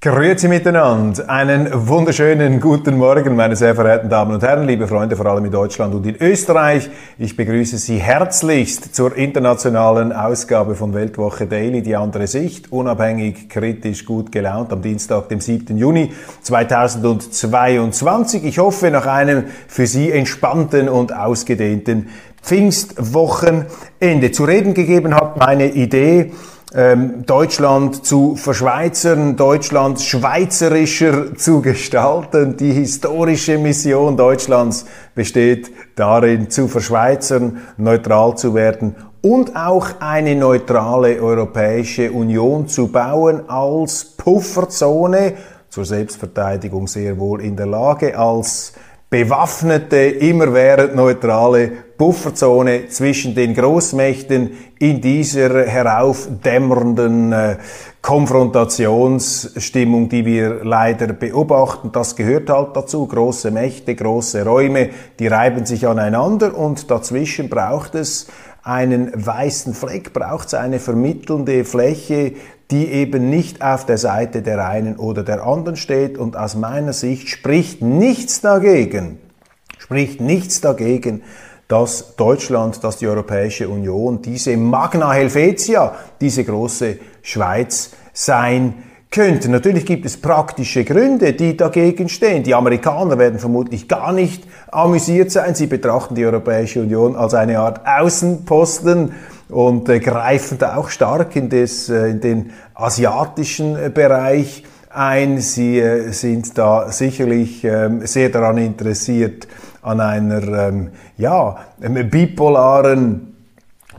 Grüezi miteinander. Einen wunderschönen guten Morgen, meine sehr verehrten Damen und Herren, liebe Freunde, vor allem in Deutschland und in Österreich. Ich begrüße Sie herzlichst zur internationalen Ausgabe von Weltwoche Daily, die andere Sicht, unabhängig, kritisch, gut gelaunt, am Dienstag, dem 7. Juni 2022. Ich hoffe, nach einem für Sie entspannten und ausgedehnten Pfingstwochenende. Zu reden gegeben hat meine Idee, ähm, Deutschland zu verschweizern, Deutschland schweizerischer zu gestalten. Die historische Mission Deutschlands besteht darin, zu verschweizern, neutral zu werden und auch eine neutrale Europäische Union zu bauen als Pufferzone, zur Selbstverteidigung sehr wohl in der Lage, als bewaffnete, immerwährend neutrale Pufferzone zwischen den Großmächten in dieser heraufdämmernden äh, Konfrontationsstimmung, die wir leider beobachten. Das gehört halt dazu. Große Mächte, große Räume, die reiben sich aneinander und dazwischen braucht es einen weißen Fleck, braucht es eine vermittelnde Fläche, die eben nicht auf der Seite der einen oder der anderen steht und aus meiner Sicht spricht nichts dagegen, spricht nichts dagegen, dass Deutschland, dass die Europäische Union diese Magna Helvetia, diese große Schweiz sein könnte. Natürlich gibt es praktische Gründe, die dagegen stehen. Die Amerikaner werden vermutlich gar nicht amüsiert sein. Sie betrachten die Europäische Union als eine Art Außenposten und äh, greifen da auch stark in, des, äh, in den asiatischen äh, Bereich ein. Sie äh, sind da sicherlich ähm, sehr daran interessiert an einer ähm, ja, bipolaren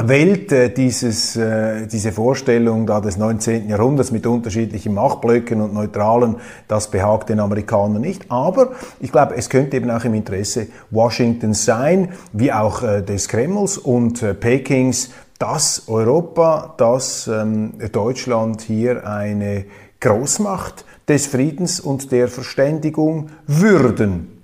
Welt, äh, dieses, äh, diese Vorstellung da des 19. Jahrhunderts mit unterschiedlichen Machtblöcken und Neutralen, das behagt den Amerikanern nicht. Aber ich glaube, es könnte eben auch im Interesse Washingtons sein, wie auch äh, des Kremls und äh, Pekings, dass Europa, dass ähm, Deutschland hier eine Großmacht des Friedens und der Verständigung würden.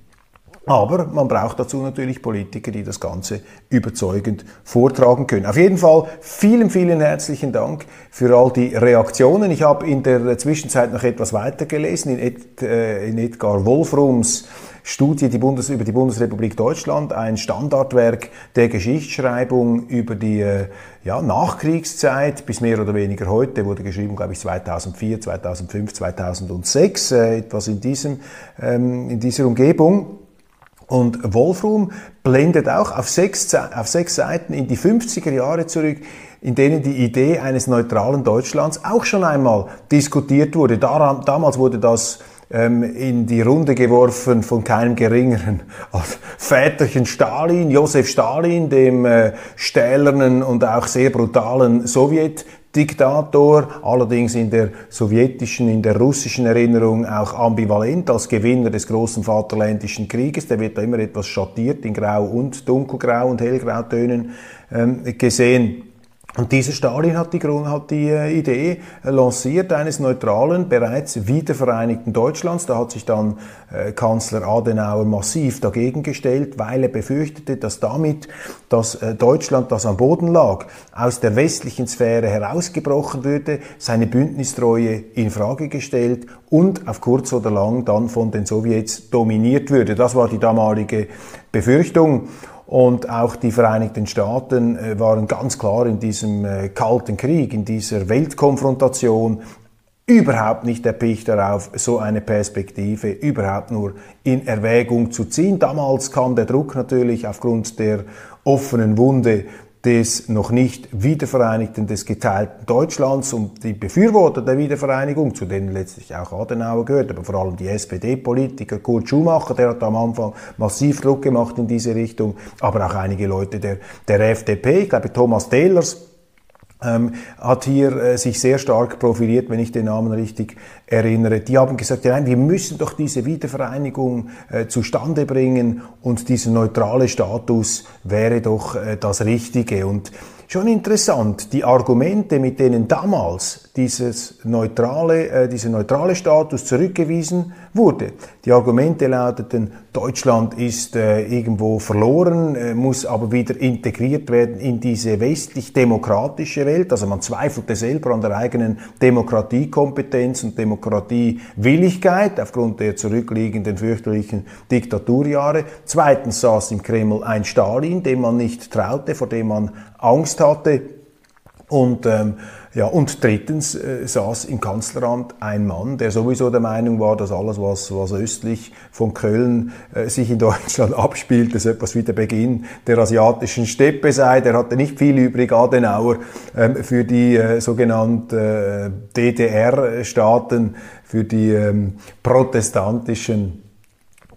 Aber man braucht dazu natürlich Politiker, die das Ganze überzeugend vortragen können. Auf jeden Fall vielen, vielen herzlichen Dank für all die Reaktionen. Ich habe in der Zwischenzeit noch etwas weitergelesen in, Ed, äh, in Edgar Wolfrums Studie die Bundes über die Bundesrepublik Deutschland, ein Standardwerk der Geschichtsschreibung über die äh, ja, Nachkriegszeit bis mehr oder weniger heute, wurde geschrieben, glaube ich, 2004, 2005, 2006, äh, etwas in, diesem, ähm, in dieser Umgebung. Und Wolfram blendet auch auf sechs, auf sechs Seiten in die 50er Jahre zurück, in denen die Idee eines neutralen Deutschlands auch schon einmal diskutiert wurde. Daran, damals wurde das ähm, in die Runde geworfen von keinem geringeren als Väterchen Stalin, Josef Stalin, dem äh, stählernen und auch sehr brutalen Sowjet Diktator, allerdings in der sowjetischen, in der russischen Erinnerung auch ambivalent als Gewinner des großen Vaterländischen Krieges. Der wird da immer etwas schattiert in Grau und Dunkelgrau und Hellgrautönen ähm, gesehen. Und dieser Stalin hat die, hat die äh, Idee lanciert eines neutralen, bereits wiedervereinigten Deutschlands. Da hat sich dann äh, Kanzler Adenauer massiv dagegen gestellt, weil er befürchtete, dass damit das äh, Deutschland, das am Boden lag, aus der westlichen Sphäre herausgebrochen würde, seine Bündnistreue in Frage gestellt und auf kurz oder lang dann von den Sowjets dominiert würde. Das war die damalige Befürchtung. Und auch die Vereinigten Staaten äh, waren ganz klar in diesem äh, Kalten Krieg, in dieser Weltkonfrontation überhaupt nicht erpicht darauf, so eine Perspektive überhaupt nur in Erwägung zu ziehen. Damals kam der Druck natürlich aufgrund der offenen Wunde des noch nicht wiedervereinigten, des geteilten Deutschlands und die Befürworter der Wiedervereinigung, zu denen letztlich auch Adenauer gehört, aber vor allem die SPD-Politiker, Kurt Schumacher, der hat am Anfang massiv Druck gemacht in diese Richtung, aber auch einige Leute der, der FDP, ich glaube Thomas Tehlers, ähm, hat hier äh, sich sehr stark profiliert, wenn ich den Namen richtig erinnere. Die haben gesagt, ja, nein, wir müssen doch diese Wiedervereinigung äh, zustande bringen und dieser neutrale Status wäre doch äh, das Richtige. Und schon interessant, die Argumente, mit denen damals dieses neutrale, äh, dieser neutrale Status zurückgewiesen wurde. Die Argumente lauteten, Deutschland ist äh, irgendwo verloren, äh, muss aber wieder integriert werden in diese westlich-demokratische Welt. Also man zweifelte selber an der eigenen Demokratiekompetenz und Demokratiewilligkeit aufgrund der zurückliegenden fürchterlichen Diktaturjahre. Zweitens saß im Kreml ein Stalin, dem man nicht traute, vor dem man Angst hatte. Und ähm, ja, und drittens äh, saß im Kanzleramt ein Mann, der sowieso der Meinung war, dass alles, was, was östlich von Köln äh, sich in Deutschland abspielt, dass etwas wie der Beginn der asiatischen Steppe sei. Der hatte nicht viel übrig, Adenauer, ähm, für die äh, sogenannten äh, DDR-Staaten, für die ähm, protestantischen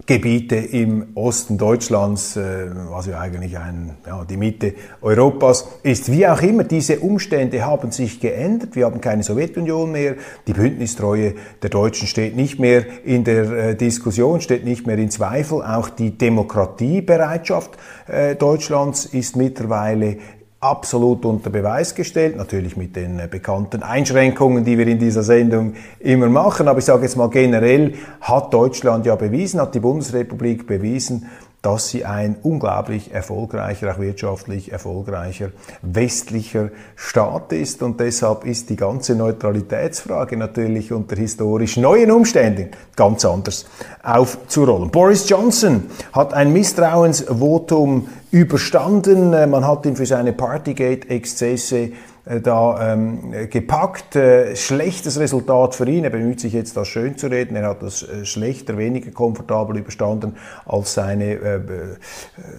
Gebiete im Osten Deutschlands, äh, was ja eigentlich ein, ja, die Mitte Europas ist. Wie auch immer, diese Umstände haben sich geändert. Wir haben keine Sowjetunion mehr. Die Bündnistreue der Deutschen steht nicht mehr in der äh, Diskussion, steht nicht mehr in Zweifel. Auch die Demokratiebereitschaft äh, Deutschlands ist mittlerweile absolut unter Beweis gestellt, natürlich mit den äh, bekannten Einschränkungen, die wir in dieser Sendung immer machen. Aber ich sage jetzt mal generell, hat Deutschland ja bewiesen, hat die Bundesrepublik bewiesen, dass sie ein unglaublich erfolgreicher, auch wirtschaftlich erfolgreicher westlicher Staat ist. Und deshalb ist die ganze Neutralitätsfrage natürlich unter historisch neuen Umständen ganz anders aufzurollen. Boris Johnson hat ein Misstrauensvotum überstanden. Man hat ihn für seine Partygate-Exzesse äh, da ähm, gepackt. Äh, schlechtes Resultat für ihn. Er bemüht sich jetzt, das schön zu reden. Er hat das äh, schlechter, weniger komfortabel überstanden als seine äh, äh,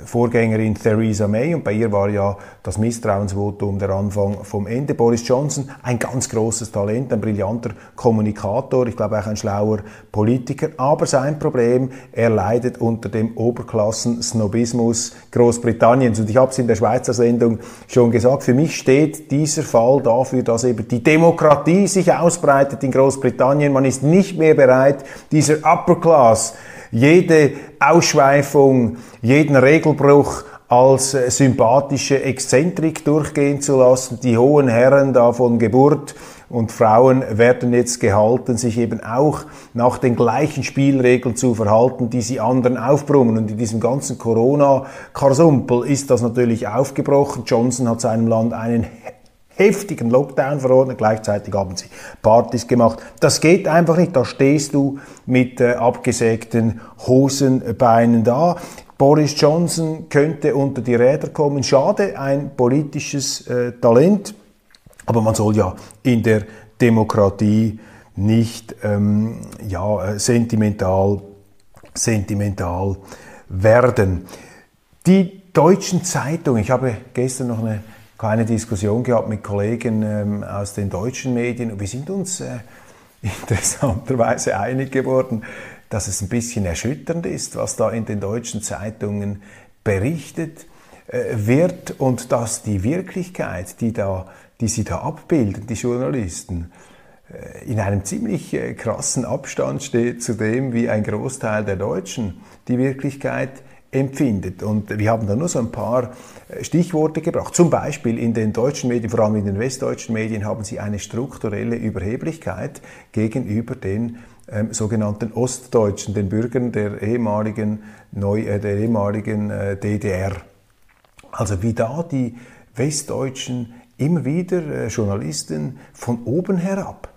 Vorgängerin Theresa May. Und bei ihr war ja das Misstrauensvotum der Anfang vom Ende. Boris Johnson, ein ganz großes Talent, ein brillanter Kommunikator, ich glaube auch ein schlauer Politiker. Aber sein Problem, er leidet unter dem Oberklassen-Snobismus Großbritanniens. Und ich habe es in der Schweizer Sendung schon gesagt, für mich steht dieser dieser Fall dafür, dass eben die Demokratie sich ausbreitet in Großbritannien. Man ist nicht mehr bereit, dieser Upper Class jede Ausschweifung, jeden Regelbruch als äh, sympathische Exzentrik durchgehen zu lassen. Die hohen Herren da von Geburt und Frauen werden jetzt gehalten, sich eben auch nach den gleichen Spielregeln zu verhalten, die sie anderen aufbrummen. Und in diesem ganzen Corona-Karsumpel ist das natürlich aufgebrochen. Johnson hat seinem Land einen heftigen Lockdown verordnet, gleichzeitig haben sie Partys gemacht. Das geht einfach nicht, da stehst du mit äh, abgesägten Hosenbeinen da. Boris Johnson könnte unter die Räder kommen. Schade, ein politisches äh, Talent, aber man soll ja in der Demokratie nicht ähm, ja, äh, sentimental, sentimental werden. Die deutschen Zeitungen, ich habe gestern noch eine keine Diskussion gehabt mit Kollegen ähm, aus den deutschen Medien. Und wir sind uns äh, interessanterweise einig geworden, dass es ein bisschen erschütternd ist, was da in den deutschen Zeitungen berichtet äh, wird und dass die Wirklichkeit, die, da, die sie da abbilden, die Journalisten, äh, in einem ziemlich äh, krassen Abstand steht zu dem, wie ein Großteil der Deutschen die Wirklichkeit empfindet. Und wir haben da nur so ein paar äh, Stichworte gebracht. Zum Beispiel in den deutschen Medien, vor allem in den westdeutschen Medien, haben sie eine strukturelle Überheblichkeit gegenüber den ähm, sogenannten Ostdeutschen, den Bürgern der ehemaligen, Neu äh, der ehemaligen äh, DDR. Also wie da die Westdeutschen immer wieder äh, Journalisten von oben herab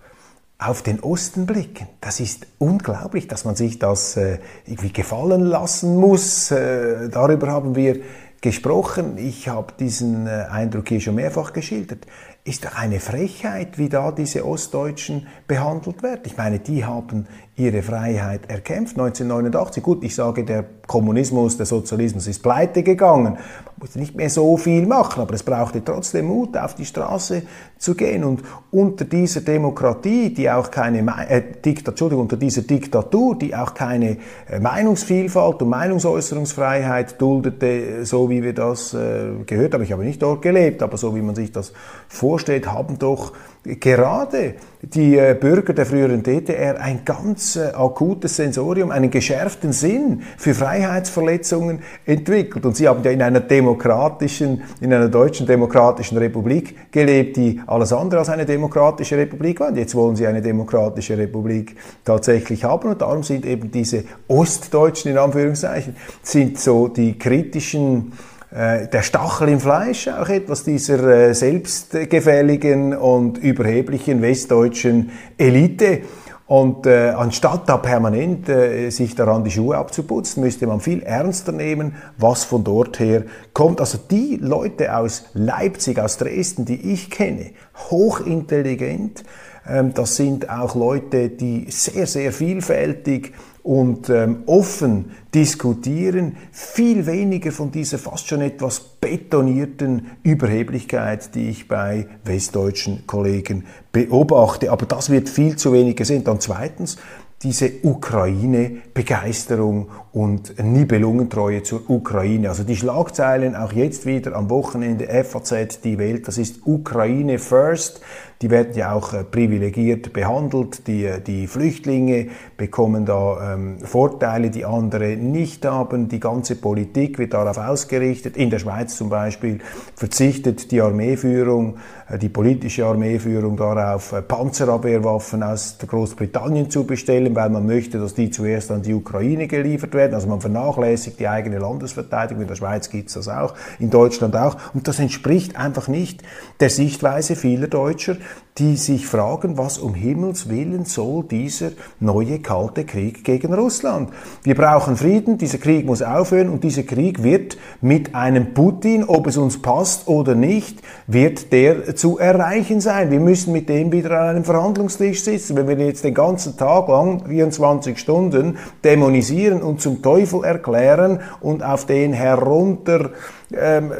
auf den Osten blicken. Das ist unglaublich, dass man sich das äh, irgendwie gefallen lassen muss. Äh, darüber haben wir gesprochen. Ich habe diesen äh, Eindruck hier schon mehrfach geschildert. Ist doch eine Frechheit, wie da diese Ostdeutschen behandelt werden. Ich meine, die haben ihre Freiheit erkämpft. 1989, gut, ich sage, der Kommunismus, der Sozialismus ist pleite gegangen. Man musste nicht mehr so viel machen, aber es brauchte trotzdem Mut, auf die Straße zu gehen. Und unter dieser Demokratie, die auch keine äh, Diktatur, Entschuldigung, unter dieser Diktatur, die auch keine äh, Meinungsvielfalt und Meinungsäußerungsfreiheit duldete, so wie wir das äh, gehört haben. Ich habe nicht dort gelebt, aber so wie man sich das vorstellt, haben doch gerade die äh, Bürger der früheren DDR ein ganz äh, akutes Sensorium, einen geschärften Sinn für Freiheitsverletzungen entwickelt. Und sie haben ja in einer demokratischen, in einer deutschen demokratischen Republik gelebt, die alles andere als eine demokratische Republik war. Und jetzt wollen sie eine demokratische Republik tatsächlich haben. Und darum sind eben diese Ostdeutschen, in Anführungszeichen, sind so die kritischen der Stachel im Fleisch auch etwas dieser äh, selbstgefälligen und überheblichen westdeutschen Elite. Und äh, anstatt da permanent äh, sich daran die Schuhe abzuputzen, müsste man viel ernster nehmen, was von dort her kommt. Also die Leute aus Leipzig, aus Dresden, die ich kenne, hochintelligent, das sind auch Leute, die sehr, sehr vielfältig und ähm, offen diskutieren, viel weniger von dieser fast schon etwas betonierten Überheblichkeit, die ich bei westdeutschen Kollegen beobachte. Aber das wird viel zu wenig gesehen. Dann zweitens, diese Ukraine-Begeisterung und Nibelungentreue zur Ukraine. Also die Schlagzeilen auch jetzt wieder am Wochenende FAZ, die Welt, das ist Ukraine First. Die werden ja auch äh, privilegiert behandelt. Die, äh, die Flüchtlinge bekommen da ähm, Vorteile, die andere nicht haben. Die ganze Politik wird darauf ausgerichtet. In der Schweiz zum Beispiel verzichtet die Armeeführung, äh, die politische Armeeführung darauf, Panzerabwehrwaffen aus Großbritannien zu bestellen, weil man möchte, dass die zuerst an die Ukraine geliefert werden. Also man vernachlässigt die eigene Landesverteidigung. In der Schweiz gibt es das auch, in Deutschland auch. Und das entspricht einfach nicht der Sichtweise vieler Deutscher, die sich fragen, was um Himmels willen soll dieser neue kalte Krieg gegen Russland? Wir brauchen Frieden, dieser Krieg muss aufhören und dieser Krieg wird mit einem Putin, ob es uns passt oder nicht, wird der zu erreichen sein. Wir müssen mit dem wieder an einem Verhandlungstisch sitzen. Wenn wir jetzt den ganzen Tag lang, 24 Stunden, dämonisieren und zum Teufel erklären und auf den herunter ähm,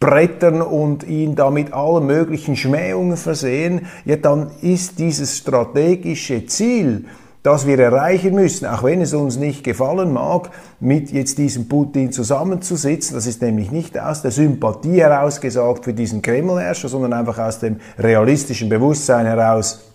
brettern und ihn da mit allen möglichen Schmähungen versehen, ja, dann ist dieses strategische Ziel, das wir erreichen müssen, auch wenn es uns nicht gefallen mag, mit jetzt diesem Putin zusammenzusitzen. Das ist nämlich nicht aus der Sympathie heraus gesagt für diesen Kremlherrscher, sondern einfach aus dem realistischen Bewusstsein heraus,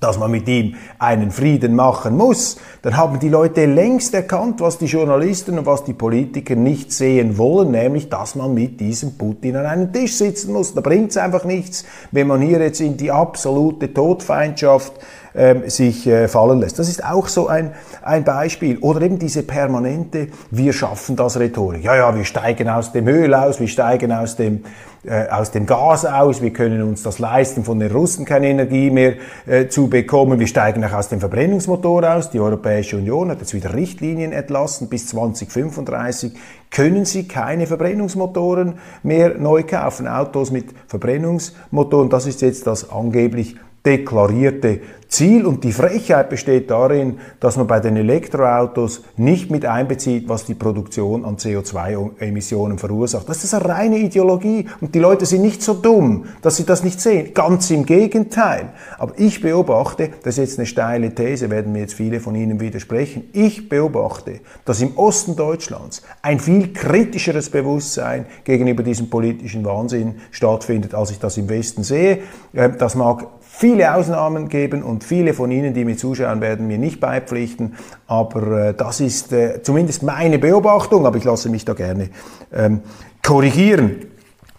dass man mit ihm einen Frieden machen muss, dann haben die Leute längst erkannt, was die Journalisten und was die Politiker nicht sehen wollen, nämlich, dass man mit diesem Putin an einem Tisch sitzen muss. Da bringt es einfach nichts, wenn man hier jetzt in die absolute Todfeindschaft ähm, sich äh, fallen lässt. Das ist auch so ein, ein Beispiel. Oder eben diese permanente, wir schaffen das Rhetorik. Ja, ja, wir steigen aus dem Öl aus, wir steigen aus dem, äh, aus dem Gas aus, wir können uns das leisten, von den Russen keine Energie mehr äh, zu bekommen, wir steigen auch aus dem Verbrennungsmotor aus. Die Europäische Union hat jetzt wieder Richtlinien entlassen, bis 2035 können Sie keine Verbrennungsmotoren mehr neu kaufen. Autos mit Verbrennungsmotoren, das ist jetzt das angeblich deklarierte Ziel und die Frechheit besteht darin, dass man bei den Elektroautos nicht mit einbezieht, was die Produktion an CO2-Emissionen verursacht. Das ist eine reine Ideologie und die Leute sind nicht so dumm, dass sie das nicht sehen. Ganz im Gegenteil. Aber ich beobachte, das ist jetzt eine steile These, werden mir jetzt viele von Ihnen widersprechen, ich beobachte, dass im Osten Deutschlands ein viel kritischeres Bewusstsein gegenüber diesem politischen Wahnsinn stattfindet, als ich das im Westen sehe. Ähm, das mag viele Ausnahmen geben und viele von Ihnen, die mir zuschauen, werden mir nicht beipflichten, aber äh, das ist äh, zumindest meine Beobachtung, aber ich lasse mich da gerne ähm, korrigieren.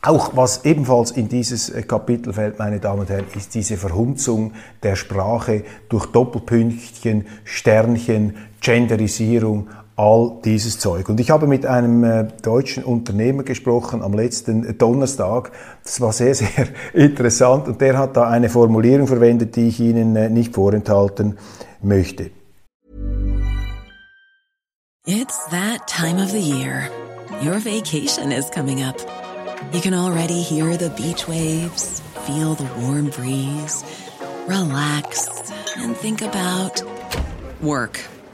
Auch was ebenfalls in dieses äh, Kapitel fällt, meine Damen und Herren, ist diese Verhunzung der Sprache durch Doppelpünktchen, Sternchen, Genderisierung, all dieses Zeug. Und ich habe mit einem äh, deutschen Unternehmer gesprochen am letzten Donnerstag. Das war sehr, sehr interessant und der hat da eine Formulierung verwendet, die ich Ihnen äh, nicht vorenthalten möchte. It's that time of the year. Your vacation is coming up. You can already hear the beach waves, feel the warm breeze, relax and think about Work.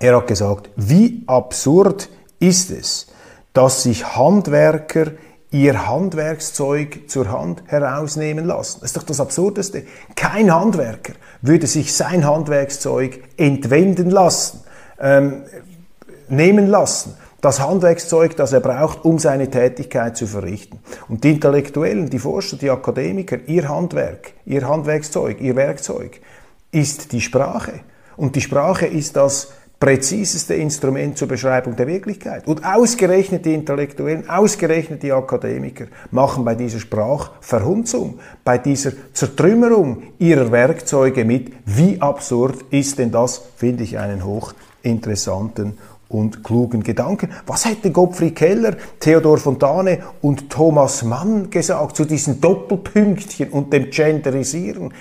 Er hat gesagt, wie absurd ist es, dass sich Handwerker ihr Handwerkszeug zur Hand herausnehmen lassen. Das ist doch das Absurdeste. Kein Handwerker würde sich sein Handwerkszeug entwenden lassen, ähm, nehmen lassen das Handwerkszeug, das er braucht, um seine Tätigkeit zu verrichten. Und die Intellektuellen, die Forscher, die Akademiker, ihr Handwerk, ihr Handwerkszeug, ihr Werkzeug ist die Sprache. Und die Sprache ist das präziseste Instrument zur Beschreibung der Wirklichkeit. Und ausgerechnet die Intellektuellen, ausgerechnet die Akademiker machen bei dieser Sprachverhunzung, bei dieser Zertrümmerung ihrer Werkzeuge mit. Wie absurd ist denn das, finde ich einen hochinteressanten und klugen Gedanken. Was hätte Gottfried Keller, Theodor Fontane und Thomas Mann gesagt zu diesen Doppelpünktchen und dem Genderisieren?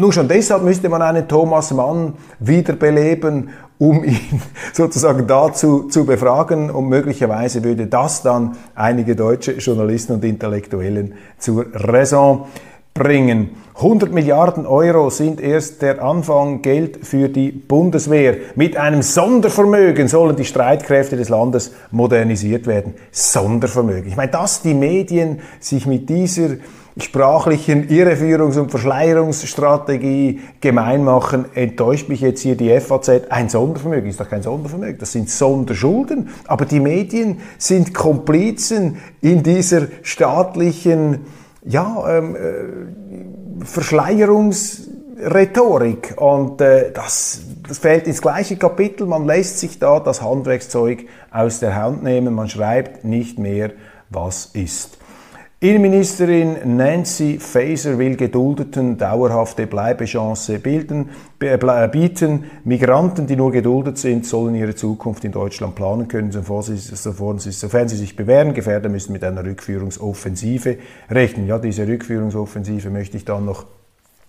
Nur schon deshalb müsste man einen Thomas Mann wiederbeleben, um ihn sozusagen dazu zu befragen und möglicherweise würde das dann einige deutsche Journalisten und Intellektuellen zur Raison bringen. 100 Milliarden Euro sind erst der Anfang Geld für die Bundeswehr. Mit einem Sondervermögen sollen die Streitkräfte des Landes modernisiert werden. Sondervermögen. Ich meine, dass die Medien sich mit dieser sprachlichen Irreführungs- und Verschleierungsstrategie gemein machen, enttäuscht mich jetzt hier die FAZ. Ein Sondervermögen ist doch kein Sondervermögen, das sind Sonderschulden. Aber die Medien sind Komplizen in dieser staatlichen ja, ähm, äh, Verschleierungsrhetorik. Und äh, das, das fällt ins gleiche Kapitel. Man lässt sich da das Handwerkszeug aus der Hand nehmen. Man schreibt nicht mehr, was ist. Innenministerin Nancy Faeser will Geduldeten dauerhafte Bleibechance bilden, bieten. Migranten, die nur geduldet sind, sollen ihre Zukunft in Deutschland planen können, sofern sie sich bewähren. Gefährder müssen mit einer Rückführungsoffensive rechnen. Ja, diese Rückführungsoffensive möchte ich dann noch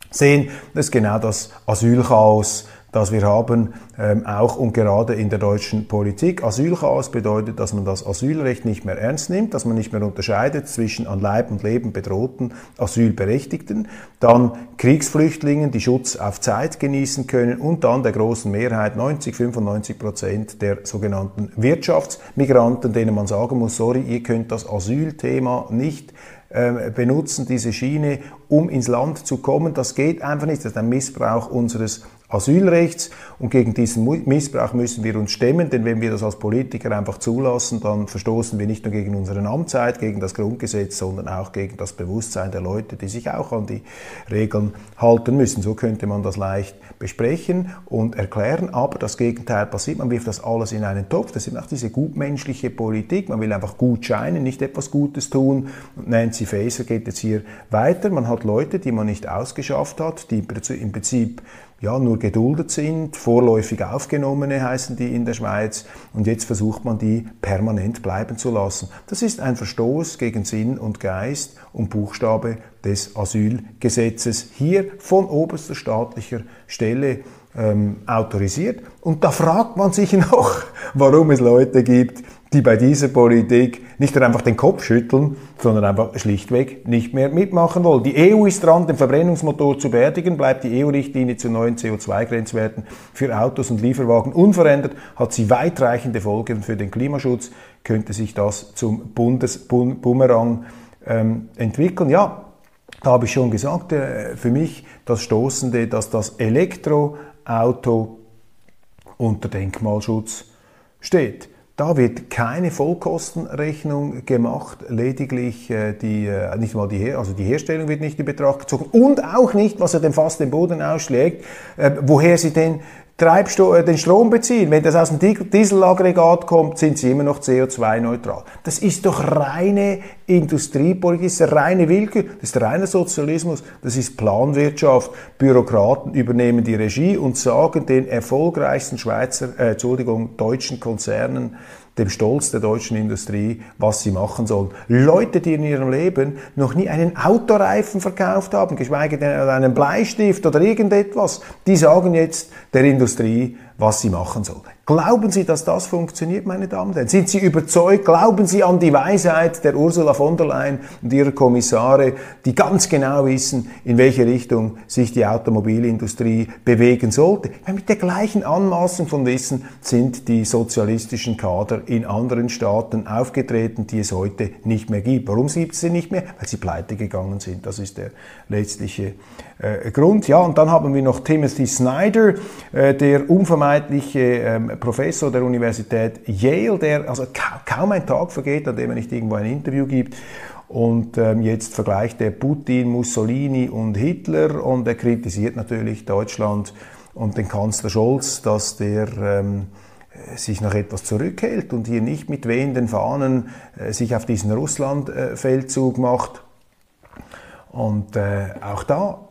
sehen. Das ist genau das Asylchaos, das wir haben, ähm, auch und gerade in der deutschen Politik. Asylchaos bedeutet, dass man das Asylrecht nicht mehr ernst nimmt, dass man nicht mehr unterscheidet zwischen an Leib und Leben bedrohten Asylberechtigten, dann Kriegsflüchtlingen, die Schutz auf Zeit genießen können und dann der großen Mehrheit, 90, 95 Prozent der sogenannten Wirtschaftsmigranten, denen man sagen muss, sorry, ihr könnt das Asylthema nicht ähm, benutzen, diese Schiene, um ins Land zu kommen. Das geht einfach nicht. Das ist ein Missbrauch unseres Asylrechts und gegen diesen Missbrauch müssen wir uns stemmen, denn wenn wir das als Politiker einfach zulassen, dann verstoßen wir nicht nur gegen unseren Amtszeit, gegen das Grundgesetz, sondern auch gegen das Bewusstsein der Leute, die sich auch an die Regeln halten müssen. So könnte man das leicht besprechen und erklären, aber das Gegenteil passiert. Man wirft das alles in einen Topf. Das ist auch diese gutmenschliche Politik. Man will einfach gut scheinen, nicht etwas Gutes tun. Und Nancy Faeser geht jetzt hier weiter. Man hat Leute, die man nicht ausgeschafft hat, die im Prinzip ja, nur geduldet sind, vorläufig aufgenommene heißen die in der Schweiz und jetzt versucht man die permanent bleiben zu lassen. Das ist ein Verstoß gegen Sinn und Geist und Buchstabe des Asylgesetzes hier von oberster staatlicher Stelle ähm, autorisiert. Und da fragt man sich noch, warum es Leute gibt, die bei dieser Politik nicht nur einfach den Kopf schütteln, sondern einfach schlichtweg nicht mehr mitmachen wollen. Die EU ist dran, den Verbrennungsmotor zu beerdigen. Bleibt die EU-Richtlinie zu neuen CO2-Grenzwerten für Autos und Lieferwagen unverändert, hat sie weitreichende Folgen für den Klimaschutz, könnte sich das zum Bundesbumerang ähm, entwickeln. Ja, da habe ich schon gesagt, äh, für mich das Stoßende, dass das Elektroauto unter Denkmalschutz steht. Da wird keine Vollkostenrechnung gemacht, lediglich äh, die, äh, nicht mal die, also die Herstellung wird nicht in Betracht gezogen und auch nicht, was er dem fast den Boden ausschlägt, äh, woher sie den Treibstoff, äh, den Strom beziehen. Wenn das aus dem Dieselaggregat kommt, sind sie immer noch CO2-neutral. Das ist doch reine Industriepolitik, das ist reine Willkür, das ist reiner Sozialismus, das ist Planwirtschaft. Bürokraten übernehmen die Regie und sagen den erfolgreichsten Schweizer, äh, Entschuldigung, deutschen Konzernen, dem Stolz der deutschen Industrie, was sie machen sollen. Leute, die in ihrem Leben noch nie einen Autoreifen verkauft haben, geschweige denn einen Bleistift oder irgendetwas, die sagen jetzt der Industrie, was sie machen soll. Glauben Sie, dass das funktioniert, meine Damen und Herren? Sind Sie überzeugt? Glauben Sie an die Weisheit der Ursula von der Leyen und ihrer Kommissare, die ganz genau wissen, in welche Richtung sich die Automobilindustrie bewegen sollte? mit der gleichen Anmaßung von Wissen sind die sozialistischen Kader in anderen Staaten aufgetreten, die es heute nicht mehr gibt. Warum gibt es sie nicht mehr? Weil sie pleite gegangen sind. Das ist der letztliche äh, Grund. Ja, und dann haben wir noch Timothy Snyder, äh, der unvermeidliche ähm, Professor der Universität Yale, der also kaum ein Tag vergeht, an dem er nicht irgendwo ein Interview gibt. Und ähm, jetzt vergleicht er Putin, Mussolini und Hitler und er kritisiert natürlich Deutschland und den Kanzler Scholz, dass der ähm, sich noch etwas zurückhält und hier nicht mit wehenden Fahnen äh, sich auf diesen Russland-Feldzug macht. Und äh, auch da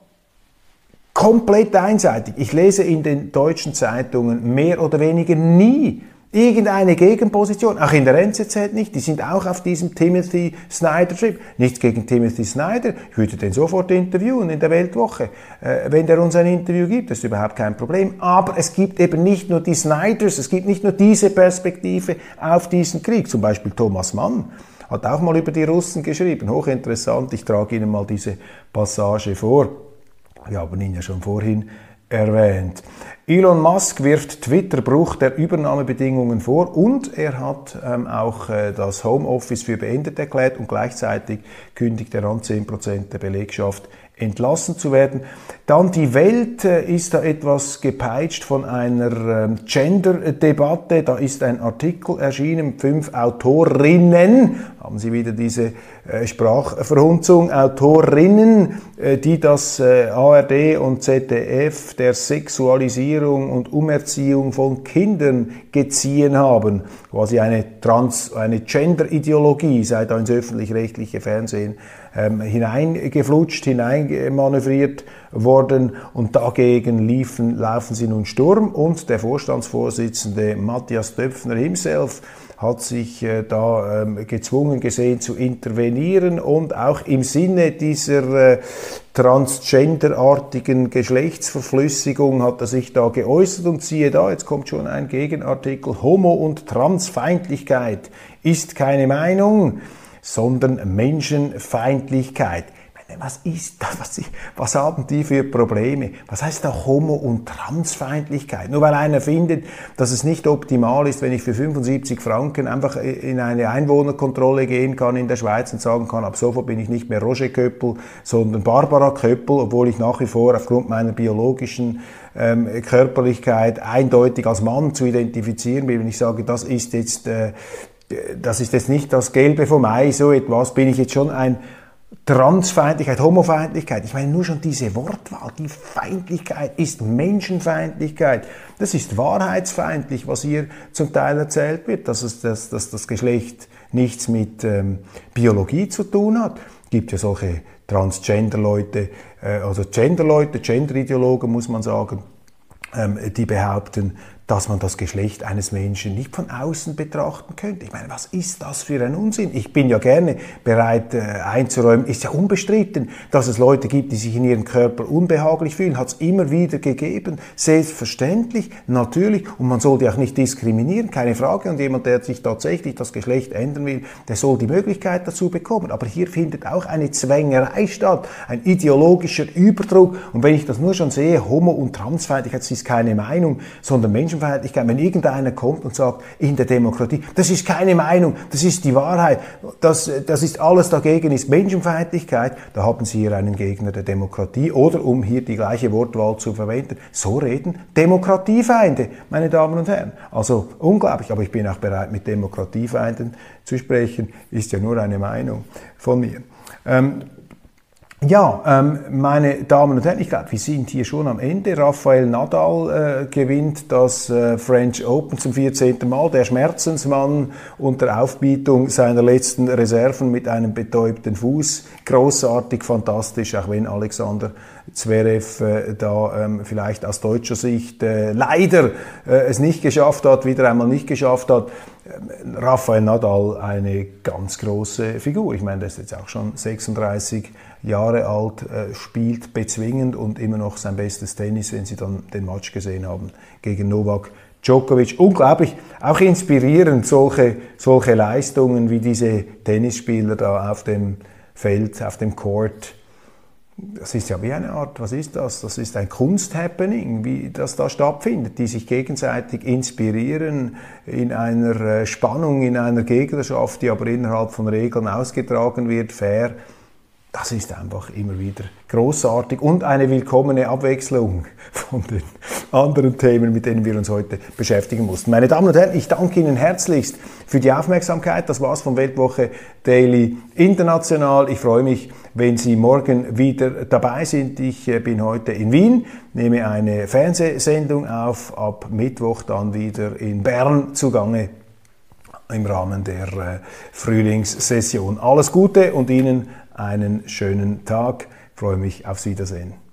komplett einseitig. Ich lese in den deutschen Zeitungen mehr oder weniger nie irgendeine Gegenposition, auch in der NZZ nicht, die sind auch auf diesem Timothy Snyder-Trip. Nichts gegen Timothy Snyder, ich würde den sofort interviewen in der Weltwoche, äh, wenn der uns ein Interview gibt, das ist überhaupt kein Problem. Aber es gibt eben nicht nur die Snyders, es gibt nicht nur diese Perspektive auf diesen Krieg, zum Beispiel Thomas Mann hat auch mal über die Russen geschrieben, hochinteressant, ich trage Ihnen mal diese Passage vor. Wir haben ihn ja schon vorhin erwähnt. Elon Musk wirft Twitter Bruch der Übernahmebedingungen vor und er hat ähm, auch äh, das Homeoffice für beendet erklärt und gleichzeitig kündigt er an, 10% der Belegschaft entlassen zu werden. Dann die Welt äh, ist da etwas gepeitscht von einer ähm, Gender-Debatte. Da ist ein Artikel erschienen, fünf Autorinnen, haben Sie wieder diese äh, Sprachverhunzung, Autorinnen, äh, die das ARD und ZDF der Sexualisierung und Umerziehung von Kindern geziehen haben. Quasi eine Trans-, eine Gender-Ideologie sei da ins öffentlich-rechtliche Fernsehen ähm, hineingeflutscht, hineinmanövriert worden. Und dagegen liefen, laufen sie nun Sturm. Und der Vorstandsvorsitzende Matthias Döpfner himself hat sich äh, da ähm, gezwungen gesehen zu intervenieren und auch im Sinne dieser äh, transgenderartigen Geschlechtsverflüssigung hat er sich da geäußert und siehe da, jetzt kommt schon ein Gegenartikel, Homo- und Transfeindlichkeit ist keine Meinung sondern Menschenfeindlichkeit. Was ist das? Was, was, haben die für Probleme? Was heißt da Homo- und Transfeindlichkeit? Nur weil einer findet, dass es nicht optimal ist, wenn ich für 75 Franken einfach in eine Einwohnerkontrolle gehen kann in der Schweiz und sagen kann, ab sofort bin ich nicht mehr Roger Köppel, sondern Barbara Köppel, obwohl ich nach wie vor aufgrund meiner biologischen ähm, Körperlichkeit eindeutig als Mann zu identifizieren bin. Wenn ich sage, das ist jetzt äh, das ist jetzt nicht das Gelbe vom Ei, so etwas, bin ich jetzt schon ein Transfeindlichkeit, Homofeindlichkeit. Ich meine, nur schon diese Wortwahl, die Feindlichkeit ist Menschenfeindlichkeit. Das ist wahrheitsfeindlich, was hier zum Teil erzählt wird, dass, es, dass, dass das Geschlecht nichts mit ähm, Biologie zu tun hat. Es gibt ja solche Transgender-Leute, äh, also Gender-Leute, Gender-Ideologen muss man sagen, ähm, die behaupten, dass man das Geschlecht eines Menschen nicht von außen betrachten könnte. Ich meine, was ist das für ein Unsinn? Ich bin ja gerne bereit äh, einzuräumen, ist ja unbestritten, dass es Leute gibt, die sich in ihrem Körper unbehaglich fühlen, hat es immer wieder gegeben, selbstverständlich, natürlich, und man soll die auch nicht diskriminieren, keine Frage, und jemand, der sich tatsächlich das Geschlecht ändern will, der soll die Möglichkeit dazu bekommen. Aber hier findet auch eine Zwängerei statt, ein ideologischer Überdruck, und wenn ich das nur schon sehe, Homo- und Transfeindlichkeit, ist keine Meinung, sondern Menschen Menschenfeindlichkeit, wenn irgendeiner kommt und sagt, in der Demokratie, das ist keine Meinung, das ist die Wahrheit, das, das ist alles dagegen, ist Menschenfeindlichkeit, da haben Sie hier einen Gegner der Demokratie oder, um hier die gleiche Wortwahl zu verwenden, so reden Demokratiefeinde, meine Damen und Herren. Also unglaublich, aber ich bin auch bereit, mit Demokratiefeinden zu sprechen, ist ja nur eine Meinung von mir. Ähm, ja, ähm, meine Damen und Herren, ich glaube, wir sind hier schon am Ende. Rafael Nadal äh, gewinnt das äh, French Open zum 14. Mal. Der Schmerzensmann unter Aufbietung seiner letzten Reserven mit einem betäubten Fuß. Großartig, fantastisch, auch wenn Alexander Zverev äh, da ähm, vielleicht aus deutscher Sicht äh, leider äh, es nicht geschafft hat, wieder einmal nicht geschafft hat. Rafael Nadal eine ganz große Figur. Ich meine, der ist jetzt auch schon 36 Jahre alt, äh, spielt bezwingend und immer noch sein bestes Tennis, wenn Sie dann den Match gesehen haben gegen Novak Djokovic. Unglaublich, auch inspirierend, solche, solche Leistungen wie diese Tennisspieler da auf dem Feld, auf dem Court. Das ist ja wie eine Art, was ist das? Das ist ein Kunsthappening, wie das da stattfindet, die sich gegenseitig inspirieren in einer äh, Spannung, in einer Gegnerschaft, die aber innerhalb von Regeln ausgetragen wird, fair das ist einfach immer wieder großartig und eine willkommene Abwechslung von den anderen Themen, mit denen wir uns heute beschäftigen mussten. Meine Damen und Herren, ich danke Ihnen herzlichst für die Aufmerksamkeit. Das war's von Weltwoche Daily International. Ich freue mich, wenn Sie morgen wieder dabei sind. Ich äh, bin heute in Wien, nehme eine Fernsehsendung auf, ab Mittwoch dann wieder in Bern zugange im Rahmen der äh, Frühlingssession. Alles Gute und Ihnen einen schönen Tag. Ich freue mich aufs Wiedersehen.